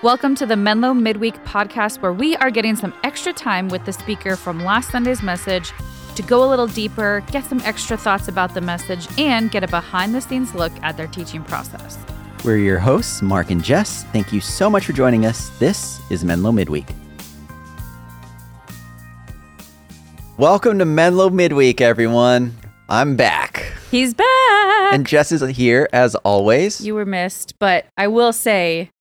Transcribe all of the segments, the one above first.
Welcome to the Menlo Midweek podcast, where we are getting some extra time with the speaker from last Sunday's message to go a little deeper, get some extra thoughts about the message, and get a behind the scenes look at their teaching process. We're your hosts, Mark and Jess. Thank you so much for joining us. This is Menlo Midweek. Welcome to Menlo Midweek, everyone. I'm back. He's back. And Jess is here as always. you were missed, but I will say,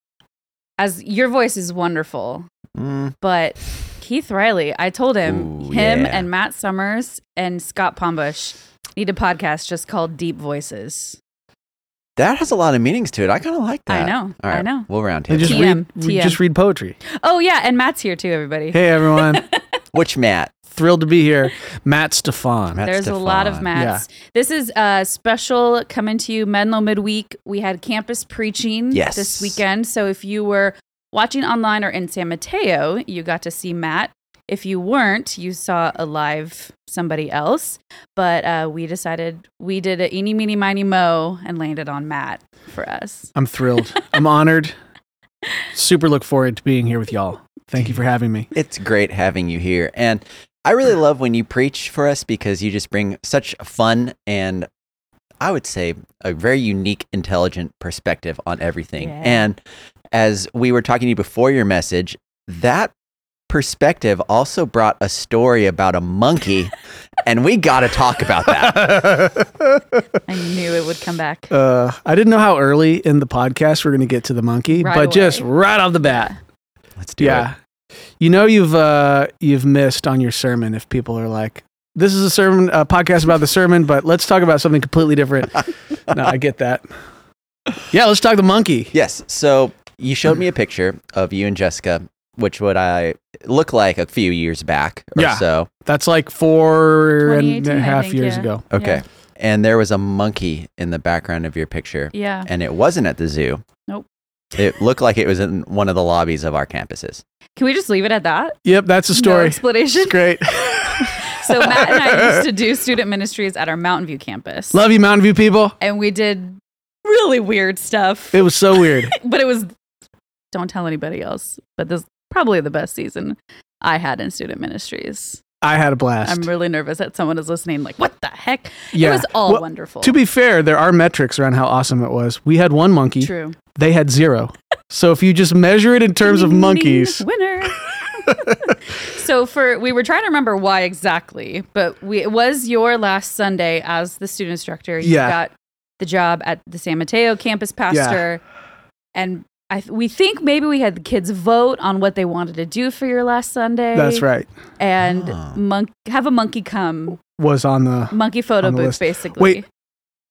as your voice is wonderful, Mm, but Keith Riley, I told him, Ooh, him yeah. and Matt Summers and Scott Pombush need a podcast just called Deep Voices. that has a lot of meanings to it. I kind of like that. I know, All right, I know. We'll round here. just TM, read, TM. just read poetry. Oh yeah, and Matt's here too, everybody. Hey everyone, Which Matt? Thrilled to be here. Matt Stefan. Matt There's a lot of Stefan. Matts. This is a special coming to you Menlo midweek. We had campus preaching Yes. this weekend. So if you were watching online or in San Mateo, you got to see Matt. If you weren't, you saw a live somebody else. But uh, we decided we did a eeny, meeny, miny, mo and landed on Matt for us. I'm thrilled. I'm honored. Super look forward to being here with y'all. Thank you for having me. It's great having you here. And I really love when you preach for us because you just bring such fun and I would say a very unique, intelligent perspective on everything. Yeah. And as we were talking to you before your message, that perspective also brought a story about a monkey. and we got to talk about that. I knew it would come back. Uh, I didn't know how early in the podcast we're going to get to the monkey, Right but just right off the bat, Let's do yeah. You know you've uh, you've missed on your sermon if people are like, "This is a sermon, a podcast about the sermon," but let's talk about something completely different. no, I get that. Yeah, let's talk the monkey. Yes. So you showed me a picture of you and Jessica, which would I look like a few years back or Yeah. so. That's like four and 2018, a I half think, years yeah. ago. Okay. Yeah. And there was a monkey in the background of your picture. Yeah. And it wasn't at the zoo. Nope. It looked like it was in one of the lobbies of our campuses. Can we just leave it at that? Yep, that's the No story. explanation. it's great. So Matt and I used to do student ministries at our Mountain View campus. Love you, Mountain View people. and we did really weird stuff. It was so weird. but it was don't tell anybody else. But this probably the best season I had in student ministries. I had a blast. I'm really nervous that someone is listening like, what the heck? yeah. It was all Well, wonderful. To be fair, there are metrics around how awesome it was. We had one monkey. true. They had zero. so if you just measure it in terms of monkeys, winner. so for we were trying to remember why exactly, but we it was your last Sunday as the student instructor. You Yeah. got the job at the San Mateo campus pastor, and I th- we think maybe we had the kids vote on what they wanted to do for your last Sunday. that's right. And Oh. monk have a monkey come, Was on the. monkey photo the booth, list. basically. Wait.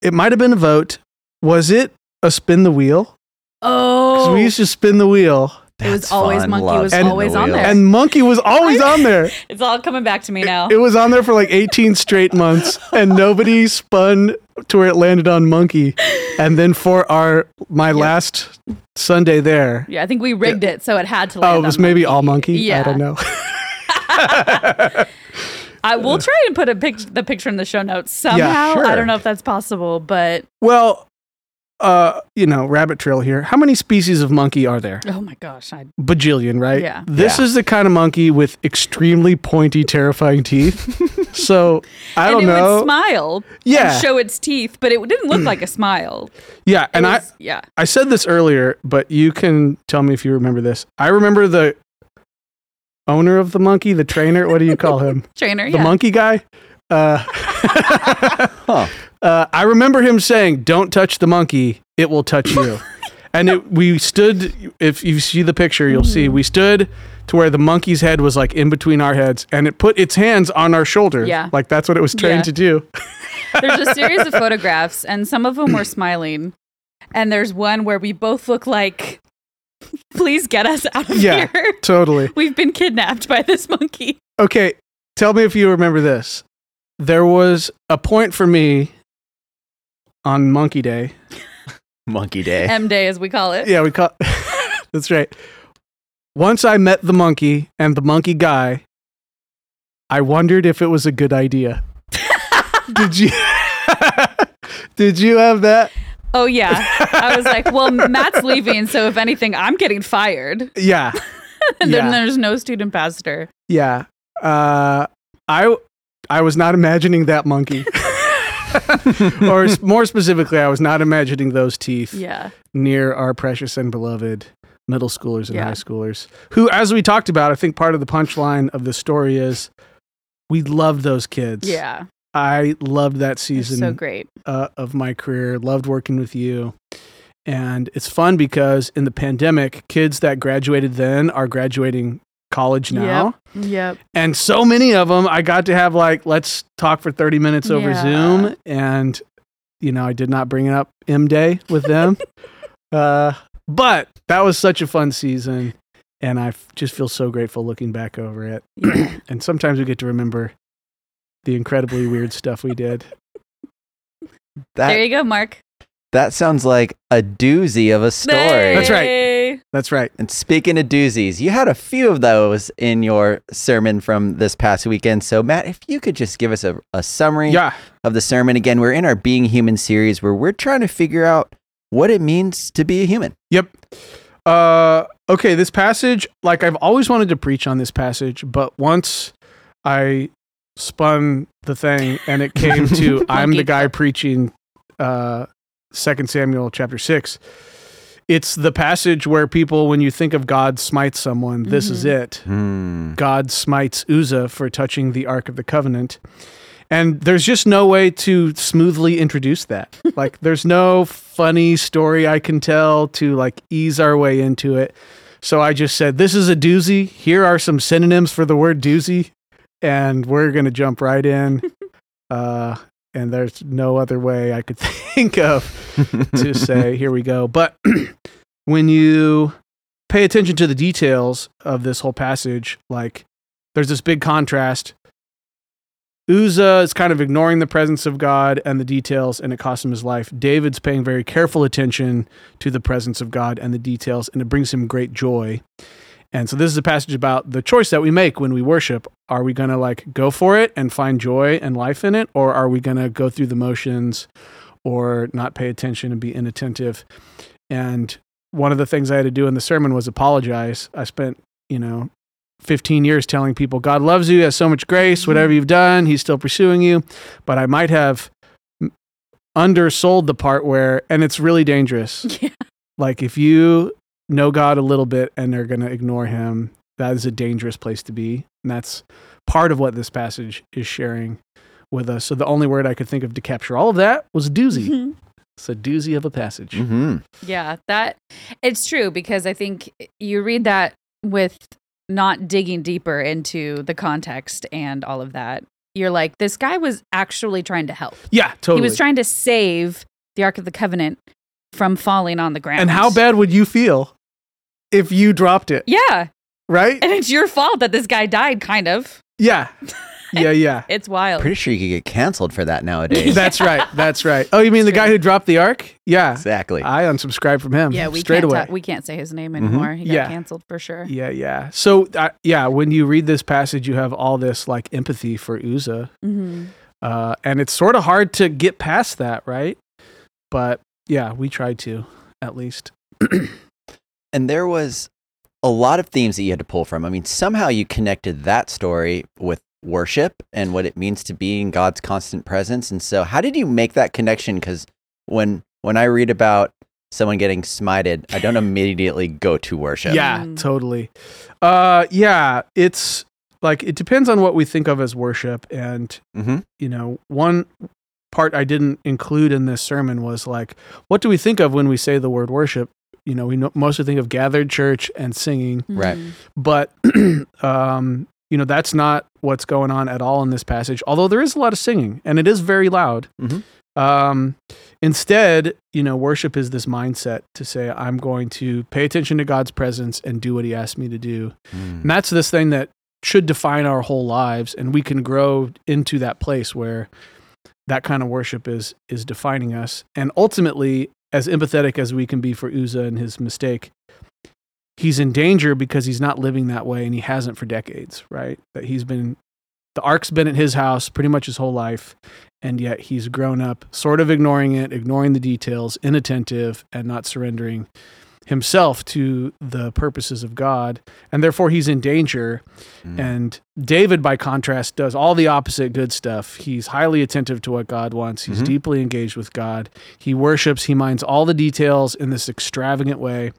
It might have been a vote. Was it a spin the wheel? Because oh, we used to spin the wheel, It was always fun. monkey Love was spinning always the on there. and monkey was always on there. it's all coming back to me now. It was on there for like 18 straight months, and nobody spun to where it landed on monkey. And then for our my last Sunday there, yeah, I think we rigged it so it had to. Oh, land oh, it was on maybe all monkey. Yeah. I don't know. I will try and put a pic- the picture in the show notes somehow. sure. I don't know if that's possible, but Well, uh, you know, rabbit trail here. How many species of monkey are there? oh my gosh, I Bajillion, right? Yeah. This Yeah. is the kind of monkey with extremely pointy, terrifying teeth. so I don't it know. would smile Yeah. and show its teeth, but it didn't look like a smile. yeah, It and was- yeah, I I said this earlier, but you can tell me if you remember this. I remember the owner of the monkey, the trainer. What do you call him? trainer. the yeah. monkey guy. Uh, Huh. Uh, I remember him saying, "Don't touch the monkey; it will touch you." and it, we stood. If you see the picture, you'll see we stood to where the monkey's head was like in between our heads, and it put its hands on our shoulders. Yeah. like that's what it was trained Yeah. to do. There's a series of photographs, and some of them were smiling, and there's one where we both look like, "Please get us out of Yeah. here. Totally. We've been kidnapped by this monkey." Okay, tell me if you remember this. There was a point for me on Monkey Day. Monkey Day. M Day, as we call it. Yeah, we call. that's right. Once I met the monkey and the monkey guy, I wondered if it was a good idea. Did you? Did you have that? Oh yeah. I was like, well, Matt's leaving, so if anything, I'm getting fired. Yeah. And Yeah. then there's no student pastor. Yeah. Uh, I I was not imagining that monkey. or more specifically, I was not imagining those teeth Yeah. near our precious and beloved middle schoolers and Yeah. high schoolers, who, as we talked about, I think part of the punchline of the story is we love those kids. Yeah. I loved that They're season so great. uh, of my career. Loved working with you. And it's fun because in the pandemic, kids that graduated then are graduating college now. Yep. And so many of them, I got to have like, let's talk for 30 minutes over Yeah. Zoom. And, you know, I did not bring it up M Day with them. uh, but that was such a fun season. And I f- just feel so grateful looking back over it. Yeah. And sometimes we get to remember the incredibly weird stuff we did. That there you go, Mark. that sounds like a doozy of a story. That's right. That's right. And speaking of doozies, you had a few of those in your sermon from this past weekend. So, Matt, if you could just give us a, a summary Yeah. of the sermon. Again, we're in our Being Human series where we're trying to figure out what it means to be a human. Yep. Uh, okay, this passage, like I've always wanted to preach on this passage, but once I spun the thing and it came to I'm the guy preaching uh Second Samuel chapter six. It's the passage where people, when you think of God smites someone, this is it. Hmm. God smites Uzzah for touching the Ark of the Covenant. And there's just no way to smoothly introduce that. like, there's no funny story I can tell to like ease our way into it. So I just said, This is a doozy. Here are some synonyms for the word doozy. And we're going to jump right in. Uh, and there's no other way I could think of to say, here we go. But when you pay attention to the details of this whole passage, like there's this big contrast. Uzzah is kind of ignoring the presence of God and the details, and it costs him his life. David's paying very careful attention to the presence of God and the details, and it brings him great joy. And so this is a passage about the choice that we make when we worship. Are we going to like go for it and find joy and life in it, or are we going to go through the motions or not pay attention and be inattentive? And one of the things I had to do in the sermon was apologize. I spent, you know, 15 years telling people God loves you, has so much grace, mm-hmm. whatever you've done, he's still pursuing you. But I might have undersold the part where, and it's really dangerous. Yeah. Like if you know God a little bit and they're going to ignore him, that is a dangerous place to be. And that's part of what this passage is sharing with us. So the only word I could think of to capture all of that was doozy. It's a doozy of a passage. hmm Yeah, that it's true because I think you read that with not digging deeper into the context and all of that. You're like, this guy was actually trying to help. Yeah, totally. He was trying to save the Ark of the Covenant from falling on the ground. and how bad would you feel if you dropped it? Yeah. Right? And it's your fault that this guy died, kind of. Yeah. Yeah, yeah. It's wild. Pretty sure you could get canceled for that nowadays. That's right. That's right. Oh, you mean the guy who dropped the ark? Yeah. exactly. I unsubscribed from him. yeah, we straight can't away. ta- we can't say his name anymore. He got Yeah. canceled for sure. yeah, yeah. So, uh, yeah, when you read this passage, you have all this like empathy for Uzzah, hmm uh, and it's sort of hard to get past that, right? But yeah, we tried to, at least. and there was a lot of themes that you had to pull from. I mean, somehow you connected that story with worship and what it means to be in God's constant presence. And so, how did you make that connection? Because when when I read about someone getting smited, I don't immediately go to worship. Yeah, Mm. totally. Uh, yeah, it's like it depends on what we think of as worship, and hmm you know, one part I didn't include in this sermon was like, what do we think of when we say the word worship? You know, we no- mostly think of gathered church and singing, Right. Mhm. but um, you know, that's not what's going on at all in this passage. Although there is a lot of singing, and it is very loud. Mhm. Um, instead, you know, worship is this mindset to say, I'm going to pay attention to God's presence and do what He asked me to do. Mm. And that's this thing that should define our whole lives, and we can grow into that place where that kind of worship is is defining us. And ultimately, as empathetic as we can be for Uzzah and his mistake, he's in danger because he's not living that way, and he hasn't for decades. Right? That he's been the ark's been at his house pretty much his whole life, and yet he's grown up sort of ignoring it, ignoring the details, inattentive, and not surrendering himself to the purposes of God, and therefore he's in danger. Mm. And David, by contrast, does all the opposite good stuff. He's highly attentive to what God wants. He's Mhm. deeply engaged with God. He worships. He minds all the details in this extravagant way,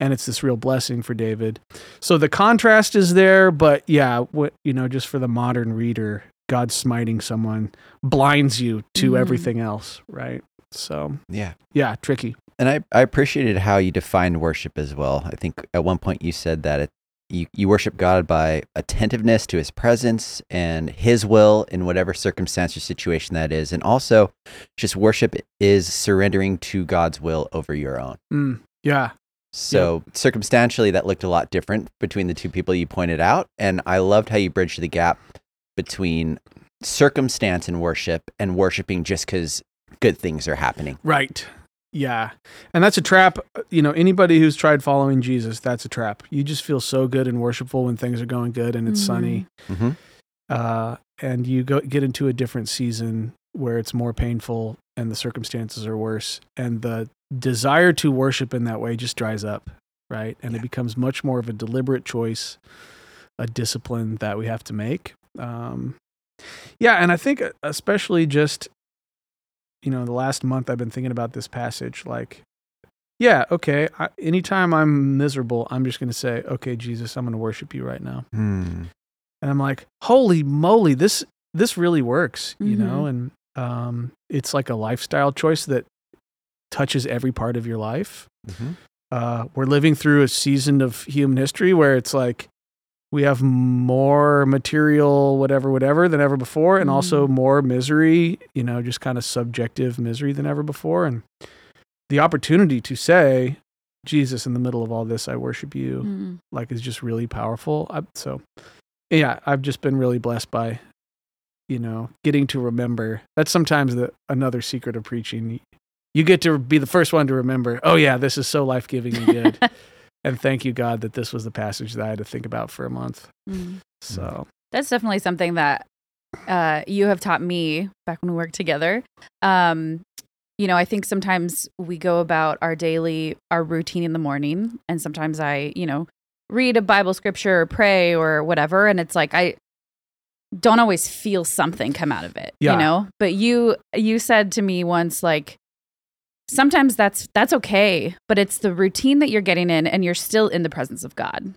and it's this real blessing for David. So the contrast is there, but yeah, what you know, just for the modern reader, God smiting someone blinds you to Mhm. everything else, right? So yeah. yeah, tricky. And I, I appreciated how you defined worship as well. I think at one point you said that it, you, you worship God by attentiveness to his presence and his will in whatever circumstance or situation that is. And also, just worship is surrendering to God's will over your own. Mm, yeah, So, circumstantially, that looked a lot different between the two people you pointed out. And I loved how you bridged the gap between circumstance and worship and worshiping just because good things are happening. Right. Yeah. And that's a trap. You know, anybody who's tried following Jesus, that's a trap. You just feel so good and worshipful when things are going good and it's Mhm. sunny. Mhm. Uh, and you go get into a different season where it's more painful and the circumstances are worse. And the desire to worship in that way just dries up. Right. And it becomes much more of a deliberate choice, a discipline that we have to make. Um, yeah. And I think, uh, especially just you know, the last month I've been thinking about this passage. Like, yeah, okay. I, anytime I'm miserable, I'm just going to say, okay, Jesus, I'm going to worship you right now. Hmm. And I'm like, holy moly, this this really works, you Mhm. know. And um, it's like a lifestyle choice that touches every part of your life. Mhm. Uh, we're living through a season of human history where it's like we have more material, whatever, whatever, than ever before, and also more misery, you know, just kind of subjective misery than ever before. And the opportunity to say, Jesus, in the middle of all this, I worship you, Mm. like is just really powerful. I, so, yeah, I've just been really blessed by, you know, getting to remember. That's sometimes the another secret of preaching. You get to be the first one to remember. Oh yeah, this is so life giving and good. and thank you God that this was the passage that I had to think about for a month. Mm. So That's definitely something that uh, you have taught me back when we worked together. Um, you know, I think sometimes we go about our daily, our routine in the morning, and sometimes I, you know, read a Bible scripture or pray or whatever, and it's like I don't always feel something come out of it, Yeah. you know. But you, you said to me once, like, sometimes that's that's okay, but it's the routine that you're getting in, and you're still in the presence of God,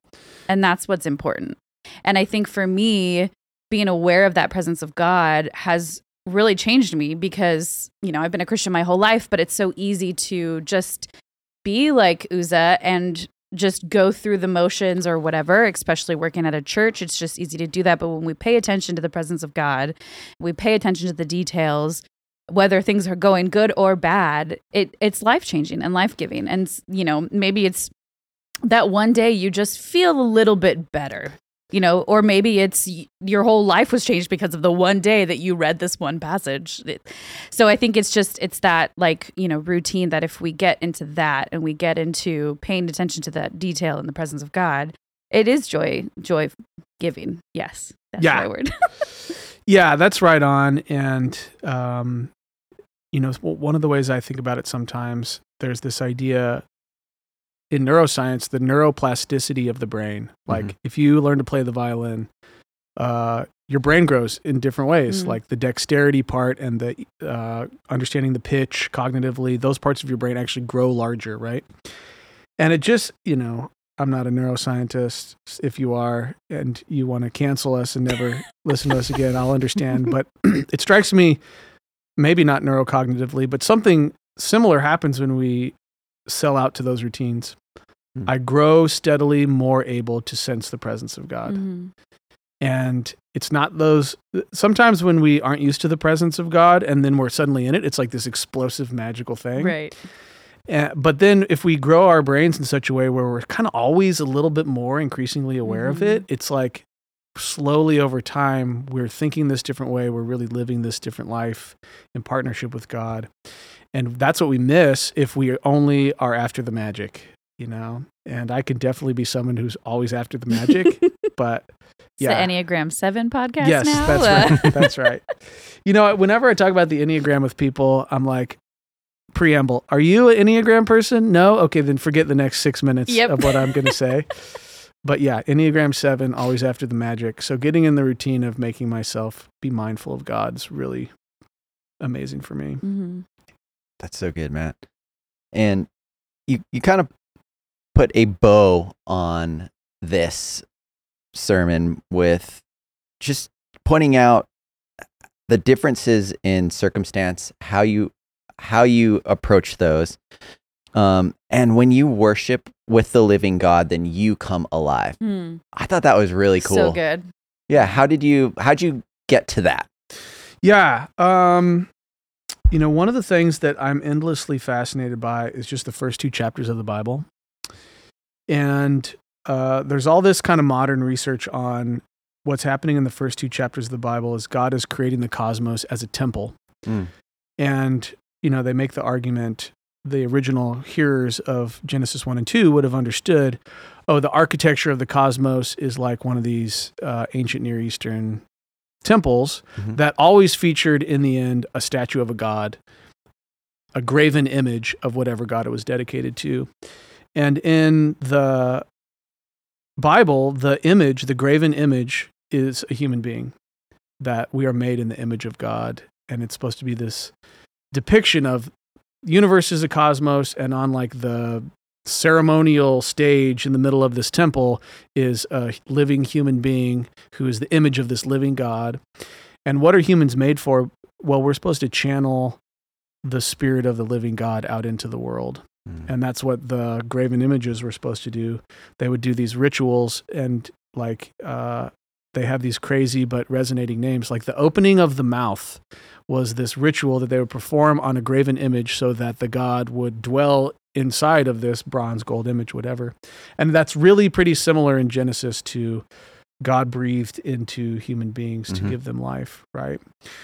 and that's what's important. And I think for me, being aware of that presence of God has really changed me because, you know, I've been a Christian my whole life, but it's so easy to just be like Uzzah and just go through the motions or whatever, especially working at a church. It's just easy to do that. But when we pay attention to the presence of God, we pay attention to the details, whether things are going good or bad, it, it's life changing and life giving. And, you know, maybe it's that one day you just feel a little bit better you know or maybe it's your whole life was changed because of the one day that you read this one passage so i think it's just it's that like you know routine that if we get into that and we get into paying attention to that detail in the presence of god it is joy joy giving yes that's Yeah. the right word yeah, that's right on. And um, you know, one of the ways I think about it sometimes, there's this idea in neuroscience, the neuroplasticity of the brain. Like Mhm. if you learn to play the violin, uh, your brain grows in different ways, Mm. like the dexterity part and the uh, understanding the pitch cognitively. Those parts of your brain actually grow larger, right? And it just, you know, I'm not a neuroscientist. If you are and you want to cancel us and never listen to us again, I'll understand. But it strikes me, maybe not neurocognitively, but something similar happens when we sell out to those routines. Hmm. I grow steadily more able to sense the presence of God. Mhm. And it's not those, sometimes when we aren't used to the presence of God and then we're suddenly in it, it's like this explosive, magical thing. right Uh, but then if we grow our brains in such a way where we're kind of always a little bit more increasingly aware of Mhm. it, it's like slowly over time we're thinking this different way, we're really living this different life in partnership with God. And that's what we miss if we only are after the magic, you know? And I could definitely be someone who's always after the magic. but yeah. the Enneagram 7 podcast yes, now. that's Uh, right. That's right. You know, whenever I talk about the Enneagram with people, I'm like, preamble. Are you an Enneagram person? No. Okay, then forget the next six minutes Yep. of what I'm going to say. but yeah, Enneagram seven, always after the magic. So getting in the routine of making myself be mindful of God's really amazing for me. mhm. That's so good, Matt. And you you kind of put a bow on this sermon with just pointing out the differences in circumstance, how you how you approach those. Um, and when you worship with the living God, then you come alive. Hmm. I thought that was really cool. So good. Yeah. How did you how'd you get to that? Yeah. Um, you know, one of the things that I'm endlessly fascinated by is just the first two chapters of the Bible. And uh, there's all this kind of modern research on what's happening in the first two chapters of the Bible is God is creating the cosmos as a temple. Mm. And, you know, they make the argument the original hearers of Genesis 1 and 2 would have understood oh, the architecture of the cosmos is like one of these uh, ancient Near Eastern temples Mhm. that always featured in the end a statue of a god, a graven image of whatever god it was dedicated to. And in the Bible, the image, the graven image, is a human being that we are made in the image of God. And it's supposed to be this depiction of universe is a cosmos, and on like the ceremonial stage in the middle of this temple is a living human being who is the image of this living God. And what are humans made for? Well, we're supposed to channel the spirit of the living God out into the world. Mm. And that's what the graven images were supposed to do. They would do these rituals and like uh, they have these crazy but resonating names. Like the opening of the mouth was this ritual that they would perform on a graven image so that the god would dwell inside of this bronze, gold image, whatever. And that's really pretty similar in Genesis to God breathed into human beings to Mhm. give them life, right?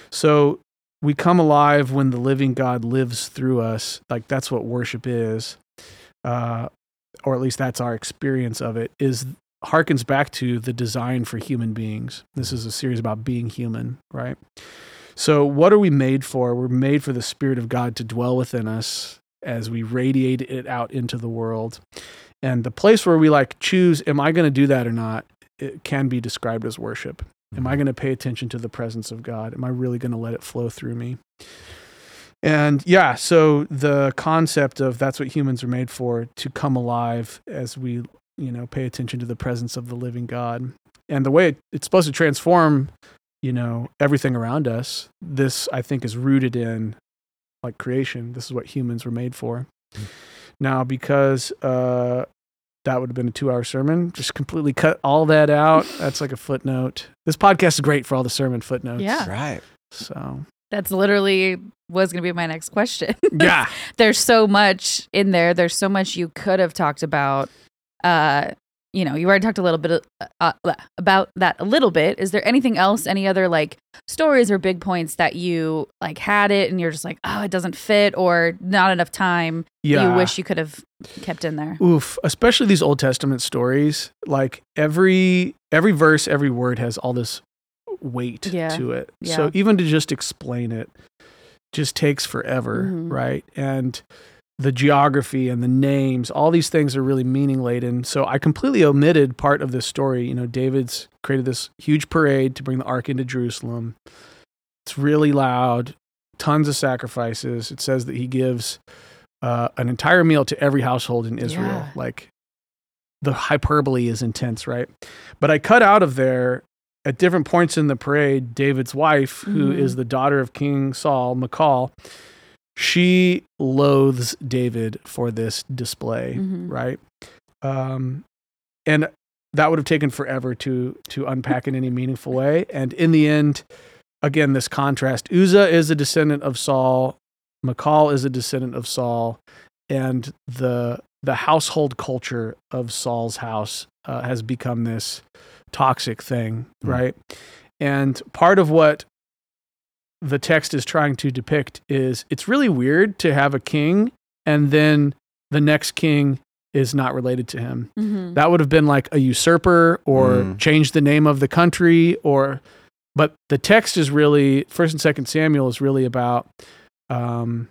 So we come alive when the living God lives through us. Like that's what worship is, uh, or at least that's our experience of it. Is harkens back to the design for human beings. This is a series about being human, right? So what are we made for? We're made for the Spirit of God to dwell within us as we radiate it out into the world. And the place where we like choose, am I going to do that or not? It can be described as worship. Am I mm-hmm. going to pay attention to the presence of God? Am I really going to let it flow through me? And yeah, so the concept of that's what humans are made for to come alive as we, you know, pay attention to the presence of the living God. And the way it, it's supposed to transform, you know, everything around us, this I think is rooted in like creation. This is what humans were made for. Mm. Now, because uh, that would have been a two hour sermon, just completely cut all that out. That's like a footnote. This podcast is great for all the sermon footnotes. Yeah. Right. So, That's literally was going to be my next question. yeah. There's so much in there. There's so much you could have talked about. Uh, you know, you already talked a little bit uh, uh, about that a little bit. Is there anything else? Any other like stories or big points that you like had it and you're just like, oh, it doesn't fit or not enough time Yeah. you wish you could have kept in there? Oof, especially these Old Testament stories. Like every every verse, every word has all this weight Yeah, to it. yeah. So even to just explain it just takes forever, Mhm. right? And the geography and the names, all these things are really meaning laden. So I completely omitted part of this story. You know, David's created this huge parade to bring the ark into Jerusalem. It's really loud, tons of sacrifices. It says that he gives uh, an entire meal to every household in Israel. Yeah. Like the hyperbole is intense, right? But I cut out of there at different points in the parade, David's wife, who Mhm. is the daughter of King Saul, Michal, she loathes David for this display, Mhm. right? Um, and that would have taken forever to to unpack in any meaningful way. And in the end, again, this contrast: Uzzah is a descendant of Saul, Michal is a descendant of Saul, and the the household culture of Saul's house uh, has become this toxic thing, Mm. right? And part of what the text is trying to depict is it's really weird to have a king and then the next king is not related to him. Mhm. That would have been like a usurper or Mm. change the name of the country or but the text is really first and second Samuel is really about um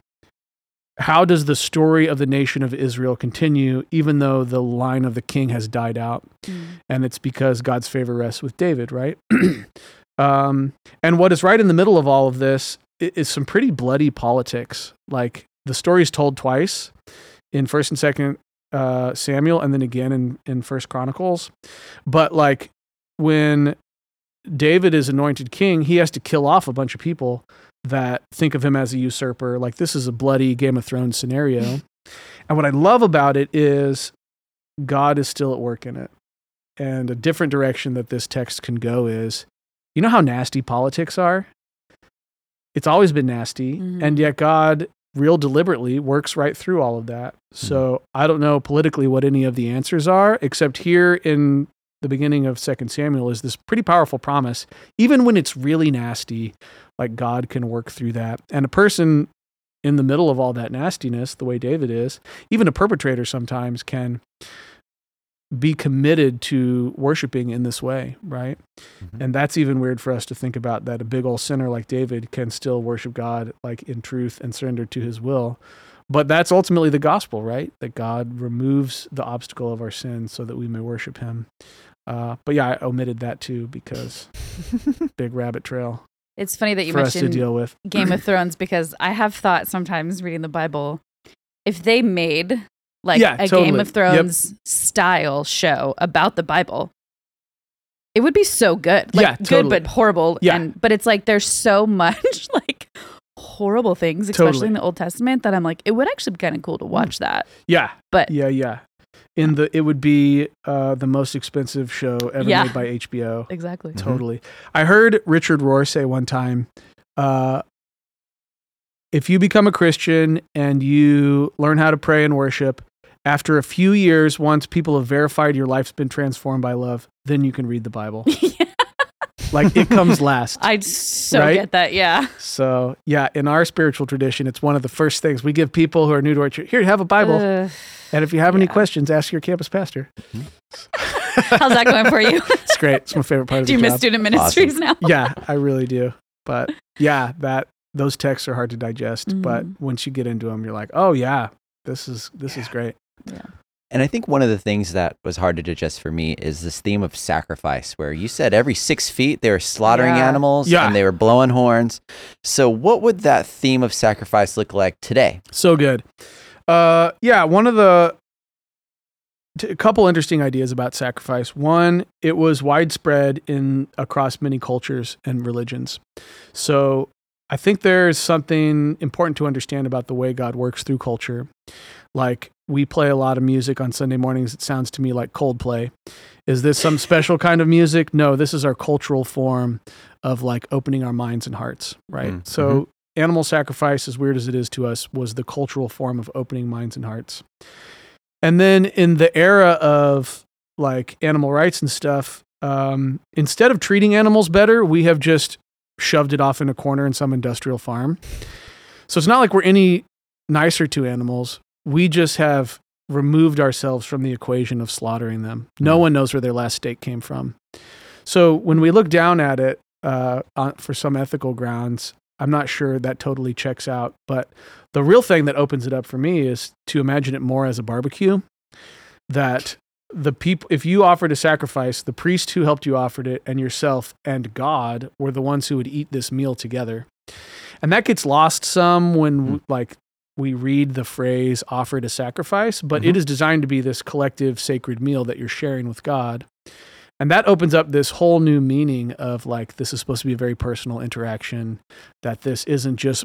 how does the story of the nation of Israel continue even though the line of the king has died out Mm. and it's because God's favor rests with David, right? um, and what is right in the middle of all of this is some pretty bloody politics. Like the story's told twice in First and Second uh, Samuel, and then again in in First Chronicles. But like when David is anointed king, he has to kill off a bunch of people that think of him as a usurper. Like this is a bloody Game of Thrones scenario. and what I love about it is God is still at work in it. And a different direction that this text can go is you know how nasty politics are? It's always been nasty. Mhm. And yet God, real deliberately, works right through all of that. So I don't know politically what any of the answers are, except here in the beginning of Second Samuel is this pretty powerful promise. Even when it's really nasty, like God can work through that. And a person in the middle of all that nastiness, the way David is, even a perpetrator sometimes can be committed to worshiping in this way, right? Mhm. And that's even weird for us to think about that a big old sinner like David can still worship God like in truth and surrender to his will. But that's ultimately the gospel, right? That God removes the obstacle of our sins so that we may worship him. Uh, but yeah, I omitted that too because big rabbit trail It's funny that you for us to deal with. Game of Thrones because I have thought sometimes reading the Bible, if they made like Yeah, a Game totally. of Yep. Thrones style show about the Bible, it would be so good. Like Yeah, good but horrible. Yeah. And but it's like there's so much like horrible things, especially Totally. in the Old Testament, that I'm like, it would actually be kind of cool to watch that. Yeah, But yeah, yeah. In the it would be uh, the most expensive show ever Yeah. made by HBO. exactly. Mhm. Totally. I heard Richard Rohr say one time, uh, if you become a Christian and you learn how to pray and worship, after a few years, once people have verified your life's been transformed by love, then you can read the Bible. like it comes last. I so Right? get that. Yeah. So yeah, in our spiritual tradition, it's one of the first things we give people who are new to our church. Here, have a Bible, Ugh. and if you have any questions, ask your campus pastor. how's that going for you? It's great. It's my favorite part of Do you the miss job. student ministries now? yeah, I really do. But yeah, that those texts are hard to digest. But Mhm. once you get into them, you're like, oh yeah, this is this is great. And I think one of the things that was hard to digest for me is this theme of sacrifice, where you said every six feet they were slaughtering Yeah. animals Yeah. and they were blowing horns. So, what would that theme of sacrifice look like today? So good. Uh, yeah, one of the t- a couple interesting ideas about sacrifice. One, it was widespread in across many cultures and religions. So I think there's something important to understand about the way God works through culture. Like we play a lot of music on Sunday mornings. It sounds to me like Coldplay. Is this some special kind of music? No, this is our cultural form of like opening our minds and hearts, right? Mm, So animal sacrifice, as weird as it is to us, was the cultural form of opening minds and hearts. And then in the era of like animal rights and stuff, um, instead of treating animals better, we have just shoved it off in a corner in some industrial farm. So it's not like we're any nicer to animals. We just have removed ourselves from the equation of slaughtering them. No Mm. one knows where their last steak came from. So when we look down at it uh, on, for some ethical grounds, I'm not sure that totally checks out. But the real thing that opens it up for me is to imagine it more as a barbecue. That the people, if you offered a sacrifice, the priest who helped you offered it, and yourself and God were the ones who would eat this meal together. And that gets lost some when, like, we read the phrase offered a sacrifice, but it Mhm. is designed to be this collective sacred meal that you're sharing with God. And that opens up this whole new meaning of like, this is supposed to be a very personal interaction, that this isn't just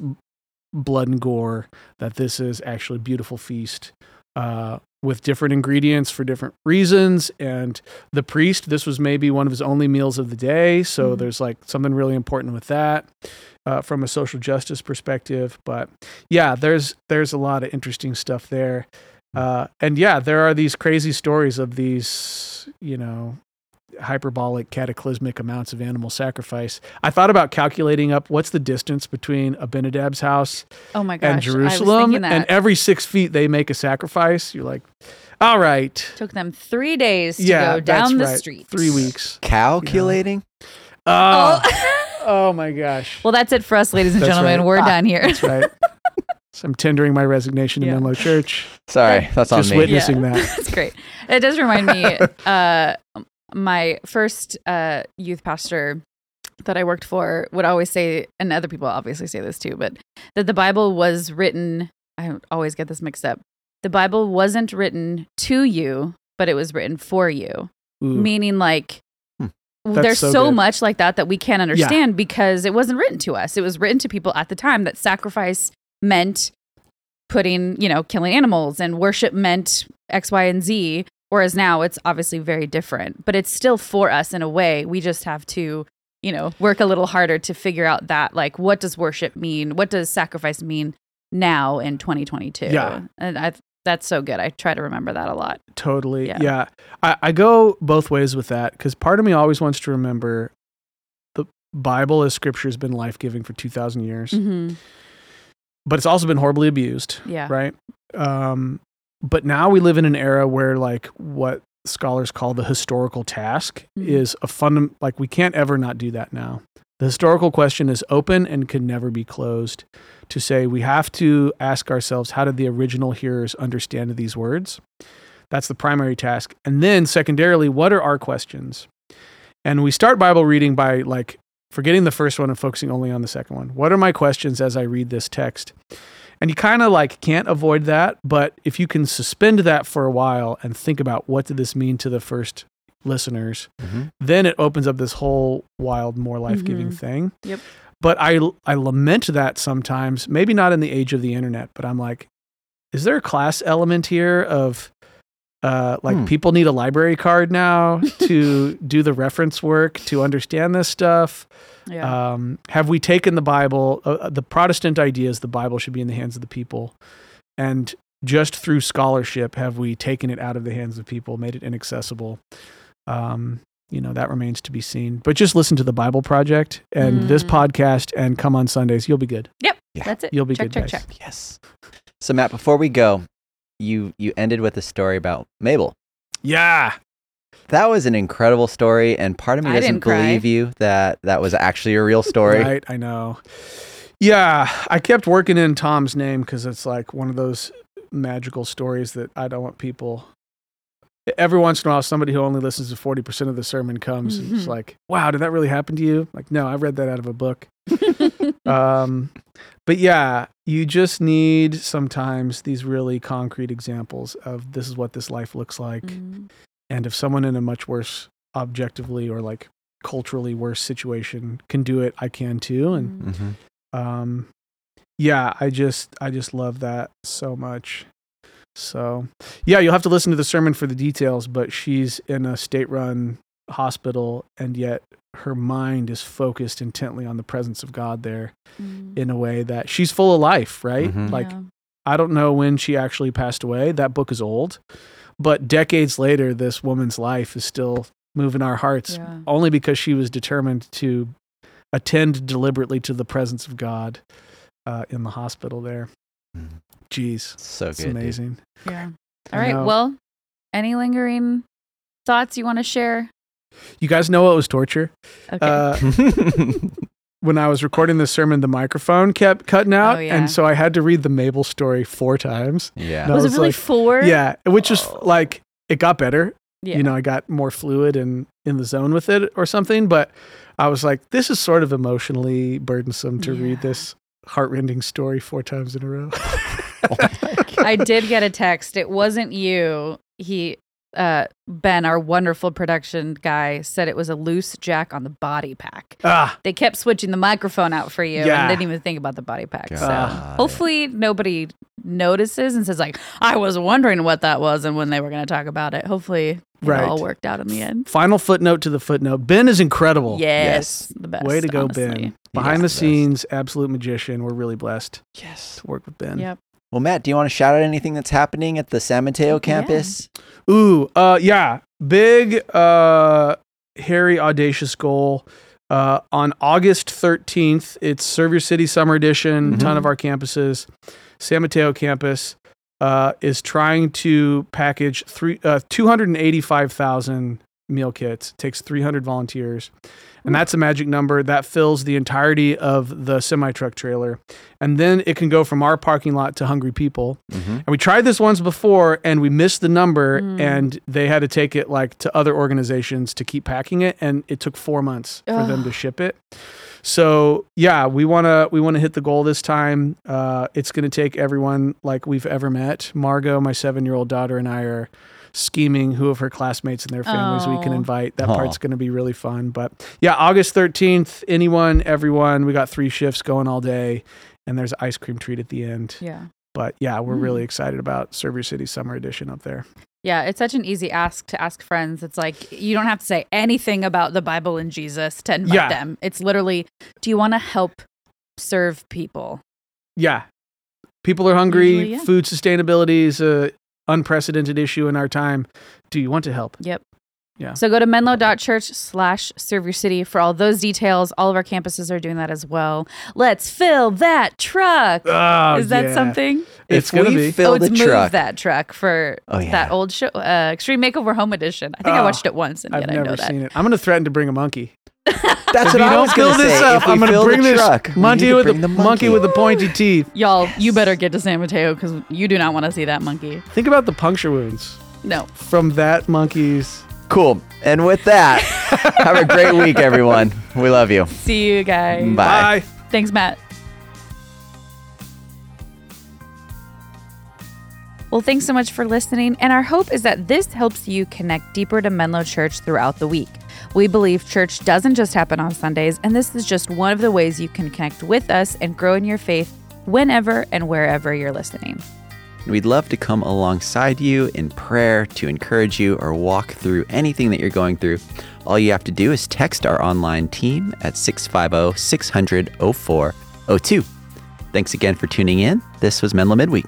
blood and gore, that this is actually a beautiful feast uh, with different ingredients for different reasons. And the priest, this was maybe one of his only meals of the day. So Mhm. there's like something really important with that uh, from a social justice perspective. But yeah, there's there's a lot of interesting stuff there. Uh, and yeah, there are these crazy stories of these, you know, hyperbolic, cataclysmic amounts of animal sacrifice. I thought about calculating up what's the distance between Abinadab's house Oh my gosh. and I was Jerusalem, that. and every six feet they make a sacrifice. You're like, all right, took them three days to yeah, go down the right. street. Three weeks. Calculating? Oh, Oh. oh my gosh. well, that's it for us, ladies and That's gentlemen. right. We're done here. That's right. so I'm tendering my resignation to Yeah. Menlo Church. Sorry, that's on Just me. witness- Witnessing Yeah. that. That's great. It does remind me, uh, my first uh, youth pastor that I worked for would always say, and other people obviously say this too, but that the Bible was written. I always get this mixed up. The Bible wasn't written to you, but it was written for you. Ooh. Meaning, like, Hmm. That's there's so so, much like that that we can't understand because it wasn't written to us. It was written to people at the time that sacrifice meant putting, you know, killing animals and worship meant X, Y, and Z. Whereas now it's obviously very different, but it's still for us in a way. We just have to, you know, work a little harder to figure out that, like, what does worship mean? What does sacrifice mean now in 2022? Yeah. And I, that's so good. I try to remember that a lot. Totally. Yeah. Yeah. I, I go both ways with that because part of me always wants to remember the Bible as scripture has been life giving for 2,000 years, Mm-hmm. but it's also been horribly abused. Yeah. Right. Um, but now we live in an era where, like, what scholars call the historical task Mhm. is a fundam like, we can't ever not do that now. The historical question is open and can never be closed. To say we have to ask ourselves, how did the original hearers understand these words? That's the primary task. And then, secondarily, what are our questions? And we start Bible reading by like forgetting the first one and focusing only on the second one. What are my questions as I read this text? And you kind of like can't avoid that, but if you can suspend that for a while and think about what did this mean to the first listeners, Mhm. then it opens up this whole wild, more life giving Mhm. thing. Yep. But I I lament that sometimes, maybe not in the age of the internet, but I'm like, is there a class element here of uh, like Hmm. people need a library card now to do the reference work to understand this stuff? Yeah. Um, have we taken the Bible? Uh, the Protestant idea is the Bible should be in the hands of the people, and just through scholarship have we taken it out of the hands of people, made it inaccessible. Um, you know that remains to be seen. But just listen to the Bible Project and this Mm. podcast, and come on Sundays. You'll be good. Yeah. That's it. You'll be check, good, check, guys. check. Yes. So Matt, before we go, you you ended with a story about Mabel. Yeah. That was an incredible story, and part of me I doesn't believe you that that was actually a real story. Right. I know. Yeah, I kept working in Tom's name because it's like one of those magical stories that I don't want people. Every once in a while, somebody who only listens to forty percent of the sermon comes and it's Mhm. like, "Wow, did that really happen to you?" Like, no, I read that out of a book. um, but yeah, you just need sometimes these really concrete examples of this is what this life looks like, Mhm. and if someone in a much worse, objectively or like culturally worse situation can do it, I can too. And Mhm. Mhm. um, yeah, I just I just love that so much. So yeah, you'll have to listen to the sermon for the details. But she's in a state-run hospital, and yet her mind is focused intently on the presence of God there Mhm. in a way that she's full of life. Right? Mhm. Like Yeah. I don't know when she actually passed away. That book is old, but decades later, this woman's life is still moving our hearts Yeah. only because she was determined to attend deliberately to the presence of God uh, in the hospital there. Mhm. Jeez, So it's good. dude. amazing. Yeah. I All right. know. Well, any lingering thoughts you want to share? You guys know what was torture? Okay. Uh, when I was recording this sermon, the microphone kept cutting out, Oh, yeah. and so I had to read the Mabel story four times. yeah. no. was it was really like- four? Yeah, which is Oh. like it got better. Yeah. You know, I got more fluid and in the zone with it or something. But I was like, this is sort of emotionally burdensome to read this heartrending story four times in a row. My God. I did get a text. It wasn't you. He, uh, Ben, our wonderful production guy, said it was a loose jack on the body pack. ah, They kept switching the microphone out for you Yeah. and didn't even think about the body pack. Got so hopefully nobody notices and says like, "I was wondering what that was," and when they were going to talk about it. Hopefully, it Right. all worked out in the end. final footnote to the footnote. Ben is incredible. Yes, the best. Way to go, honestly. Ben. Behind Yes, the the scenes, absolute magician. We're really blessed Yes. to work with Ben. Yep. Well, Matt, do you want to shout out anything that's happening at the San Mateo campus? Ooh, uh, yeah. Big uh hairy, audacious goal. Uh, on August 13th, it's Serve Your City Summer Edition. Mhm. ton of our campuses. San Mateo campus uh, is trying to package three, uh, 285,000 meal kits. It takes 300 volunteers. And that's a magic number that fills the entirety of the semi truck trailer. And then it can go from our parking lot to Hungry People. Mhm. And we tried this once before and we missed the number Mm. and they had to take it like to other organizations to keep packing it and it took 4 months for them to ship it. So, yeah, we want to we want to hit the goal this time. Uh, it's going to take everyone like we've ever met. Margot, my 7-year-old daughter and I are scheming who of her classmates and their families we can Oh. invite. That Aw. part's going to be really fun. But yeah, August 13th, anyone, everyone. We got 3 shifts going all day and there's an ice cream treat at the end. Yeah. But yeah, we're Mm. really excited about Serve Your City Summer Edition up there. Yeah, it's such an easy ask to ask friends. It's like you don't have to say anything about the Bible and Jesus to invite Yeah. them. It's literally, do you want to help serve people? Yeah. People are hungry. Usually, yeah. Food sustainability is a unprecedented issue in our time. Do you want to help? Yep. Yeah. So go to menlo.church slash serve your city for all those details. All of our campuses are doing that as well. Let's fill that truck. Oh, Is that yeah. something? It's gonna be. fill oh, it's the Move truck, That Truck for Oh, yeah. that old show, uh, Extreme Makeover Home Edition. I think I Oh, watched it once and I've yet I know never that. seen it. I'm going to threaten to bring a monkey. That's if what you I don't was fill gonna this say. up, I'm going to fill the bring this truck, we monkey to with the, the monkey with the pointy teeth. Y'all, you better get to San Mateo because you do not want to see that monkey. Think about the puncture wounds No. from that monkey's. Cool. And with that, have a great week, everyone. We love you. See you guys. Bye. Bye. Thanks, Matt. Well, thanks so much for listening. And our hope is that this helps you connect deeper to Menlo Church throughout the week. We believe church doesn't just happen on Sundays, and this is just one of the ways you can connect with us and grow in your faith whenever and wherever you're listening. We'd love to come alongside you in prayer to encourage you or walk through anything that you're going through. All you have to do is text our online team at 650 600 0402. Thanks again for tuning in. This was Menlo Midweek.